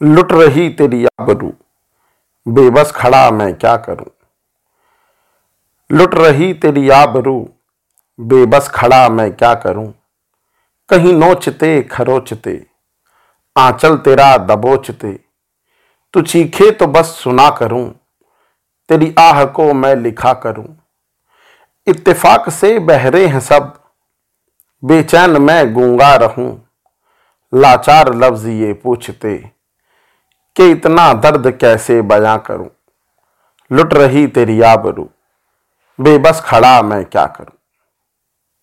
लुट रही तेरी आबरू। बेबस खड़ा मैं क्या करूँ? लुट रही तेरी आबरू। बेबस खड़ा मैं क्या करूँ? कहीं नोचते खरोचते, आंचल तेरा दबोचते। तू चीखे तो बस सुना करूँ, तेरी आह को मैं लिखा करूँ। इत्तेफाक से बहरे हैं सब, बेचैन मैं गूँगा रहूँ। लाचार लफ्ज ये पूछते कि इतना दर्द कैसे बयां करूँ? लुट रही तेरी आबरू। बेबस खड़ा मैं क्या करूँ?